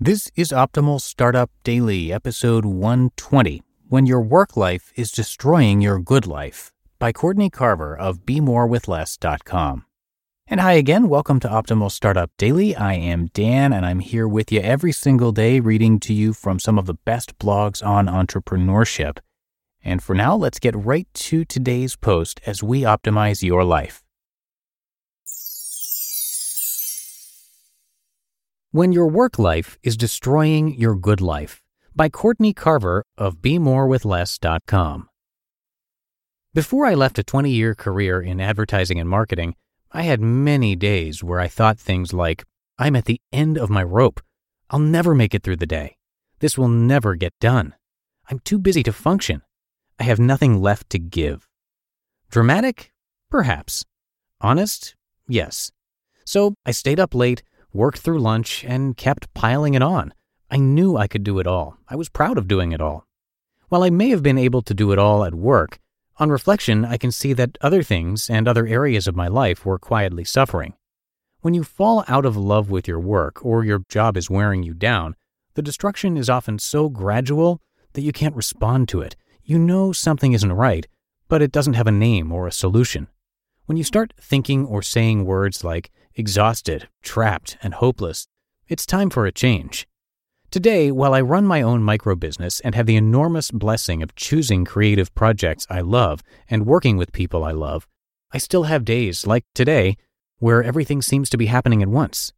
This is Optimal Startup Daily, episode 120 When Your Work Life is Destroying Your Good Life by Courtney Carver of BeMoreWithLess.com. And hi again, welcome to Optimal Startup Daily. I am Dan, and I'm here with you every single day reading to you from some of the best blogs on entrepreneurship. And for now, let's get right to today's post as we optimize your life. When Your Work Life is Destroying Your Good Life by Courtney Carver of BeMoreWithLess.com. Before I left a 20 year career in advertising and marketing, I had many days where I thought things like, I'm at the end of my rope. I'll never make it through the day. This will never get done. I'm too busy to function. I have nothing left to give. Dramatic? Perhaps. Honest? Yes. So I stayed up late worked through lunch, and kept piling it on. I knew I could do it all. I was proud of doing it all. While I may have been able to do it all at work, on reflection, I can see that other things and other areas of my life were quietly suffering. When you fall out of love with your work or your job is wearing you down, the destruction is often so gradual that you can't respond to it. You know something isn't right, but it doesn't have a name or a solution. When you start thinking or saying words like exhausted, trapped, and hopeless, it's time for a change. Today, while I run my own micro business and have the enormous blessing of choosing creative projects I love and working with people I love, I still have days like today where everything seems to be happening at once.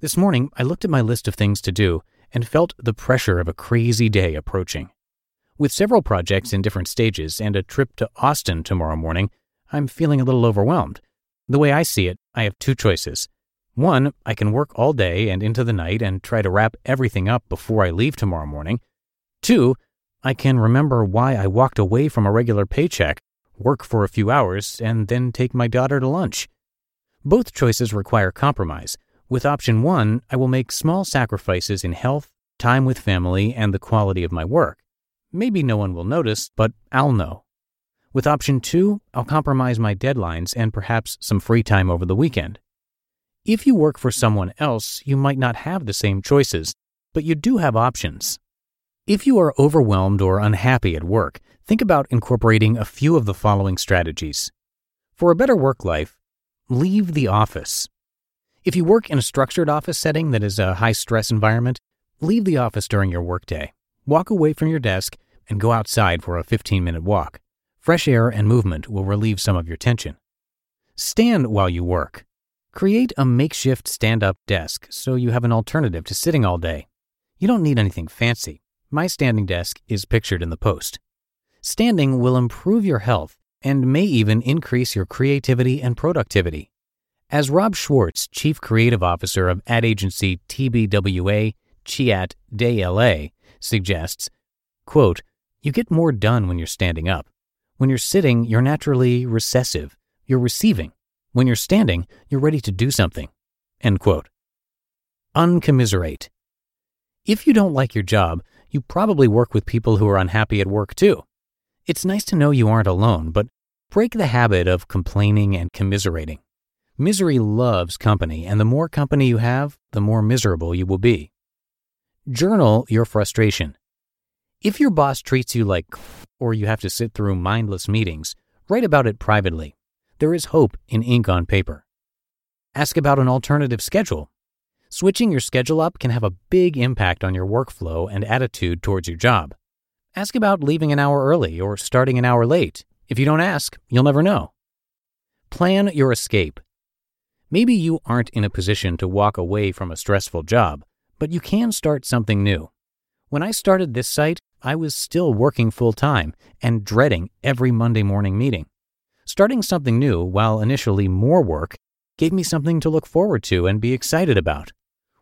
This morning, I looked at my list of things to do and felt the pressure of a crazy day approaching. With several projects in different stages and a trip to Austin tomorrow morning, I'm feeling a little overwhelmed. The way I see it, I have two choices. One, I can work all day and into the night and try to wrap everything up before I leave tomorrow morning. Two, I can remember why I walked away from a regular paycheck, work for a few hours, and then take my daughter to lunch. Both choices require compromise. With option one, I will make small sacrifices in health, time with family, and the quality of my work. Maybe no one will notice, but I'll know. With option two, I'll compromise my deadlines and perhaps some free time over the weekend. If you work for someone else, you might not have the same choices, but you do have options. If you are overwhelmed or unhappy at work, think about incorporating a few of the following strategies. For a better work life, leave the office. If you work in a structured office setting that is a high stress environment, leave the office during your workday. Walk away from your desk and go outside for a 15 minute walk. Fresh air and movement will relieve some of your tension. Stand while you work. Create a makeshift stand up desk so you have an alternative to sitting all day. You don't need anything fancy. My standing desk is pictured in the post. Standing will improve your health and may even increase your creativity and productivity. As Rob Schwartz, Chief Creative Officer of ad agency TBWA Chiat Day LA, suggests, quote, you get more done when you're standing up. When you're sitting, you're naturally recessive. You're receiving. When you're standing, you're ready to do something. End quote. Uncommiserate. If you don't like your job, you probably work with people who are unhappy at work too. It's nice to know you aren't alone, but break the habit of complaining and commiserating. Misery loves company, and the more company you have, the more miserable you will be. Journal your frustration. If your boss treats you like or you have to sit through mindless meetings, write about it privately. There is hope in ink on paper. Ask about an alternative schedule. Switching your schedule up can have a big impact on your workflow and attitude towards your job. Ask about leaving an hour early or starting an hour late. If you don't ask, you'll never know. Plan your escape. Maybe you aren't in a position to walk away from a stressful job, but you can start something new. When I started this site, I was still working full time and dreading every Monday morning meeting. Starting something new, while initially more work, gave me something to look forward to and be excited about.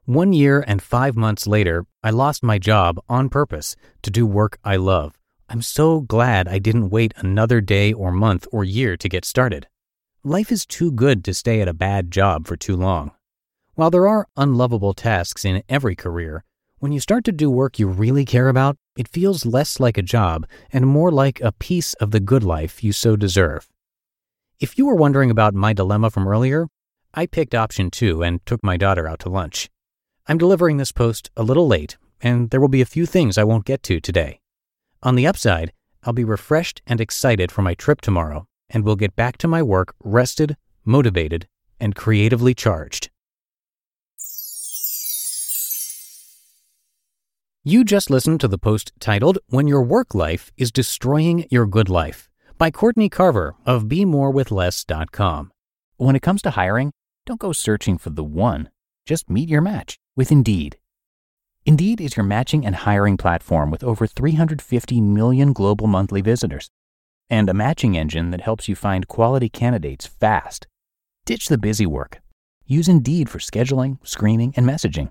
One year and five months later, I lost my job on purpose to do work I love. I'm so glad I didn't wait another day or month or year to get started. Life is too good to stay at a bad job for too long. While there are unlovable tasks in every career, when you start to do work you really care about, it feels less like a job and more like a piece of the good life you so deserve. If you were wondering about my dilemma from earlier, I picked option two and took my daughter out to lunch. I'm delivering this post a little late, and there will be a few things I won't get to today. On the upside, I'll be refreshed and excited for my trip tomorrow, and will get back to my work rested, motivated, and creatively charged. You just listened to the post titled When Your Work Life is Destroying Your Good Life by Courtney Carver of BeMoreWithLess.com. When it comes to hiring, don't go searching for the one. Just meet your match with Indeed. Indeed is your matching and hiring platform with over 350 million global monthly visitors and a matching engine that helps you find quality candidates fast. Ditch the busy work. Use Indeed for scheduling, screening, and messaging.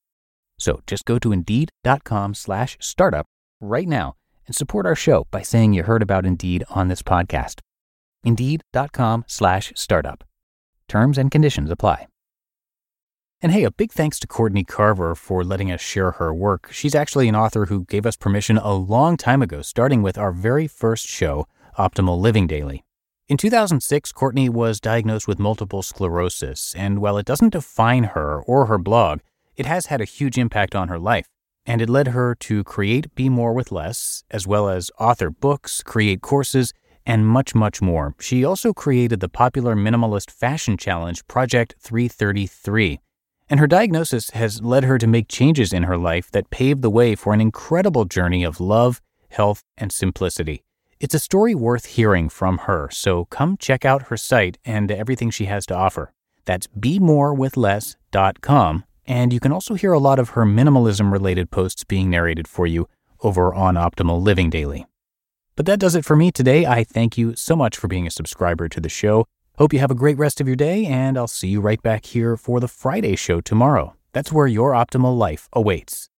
So just go to indeed.com slash startup right now and support our show by saying you heard about Indeed on this podcast. Indeed.com slash startup. Terms and conditions apply. And hey, a big thanks to Courtney Carver for letting us share her work. She's actually an author who gave us permission a long time ago, starting with our very first show, Optimal Living Daily. In 2006, Courtney was diagnosed with multiple sclerosis, and while it doesn't define her or her blog, it has had a huge impact on her life. And it led her to create Be More with Less, as well as author books, create courses, and much, much more. She also created the popular minimalist fashion challenge Project 333. And her diagnosis has led her to make changes in her life that paved the way for an incredible journey of love, health, and simplicity. It's a story worth hearing from her, so come check out her site and everything she has to offer. That's bemorewithless.com, and you can also hear a lot of her minimalism related posts being narrated for you over on Optimal Living Daily. But that does it for me today. I thank you so much for being a subscriber to the show. Hope you have a great rest of your day, and I'll see you right back here for the Friday show tomorrow. That's where your optimal life awaits.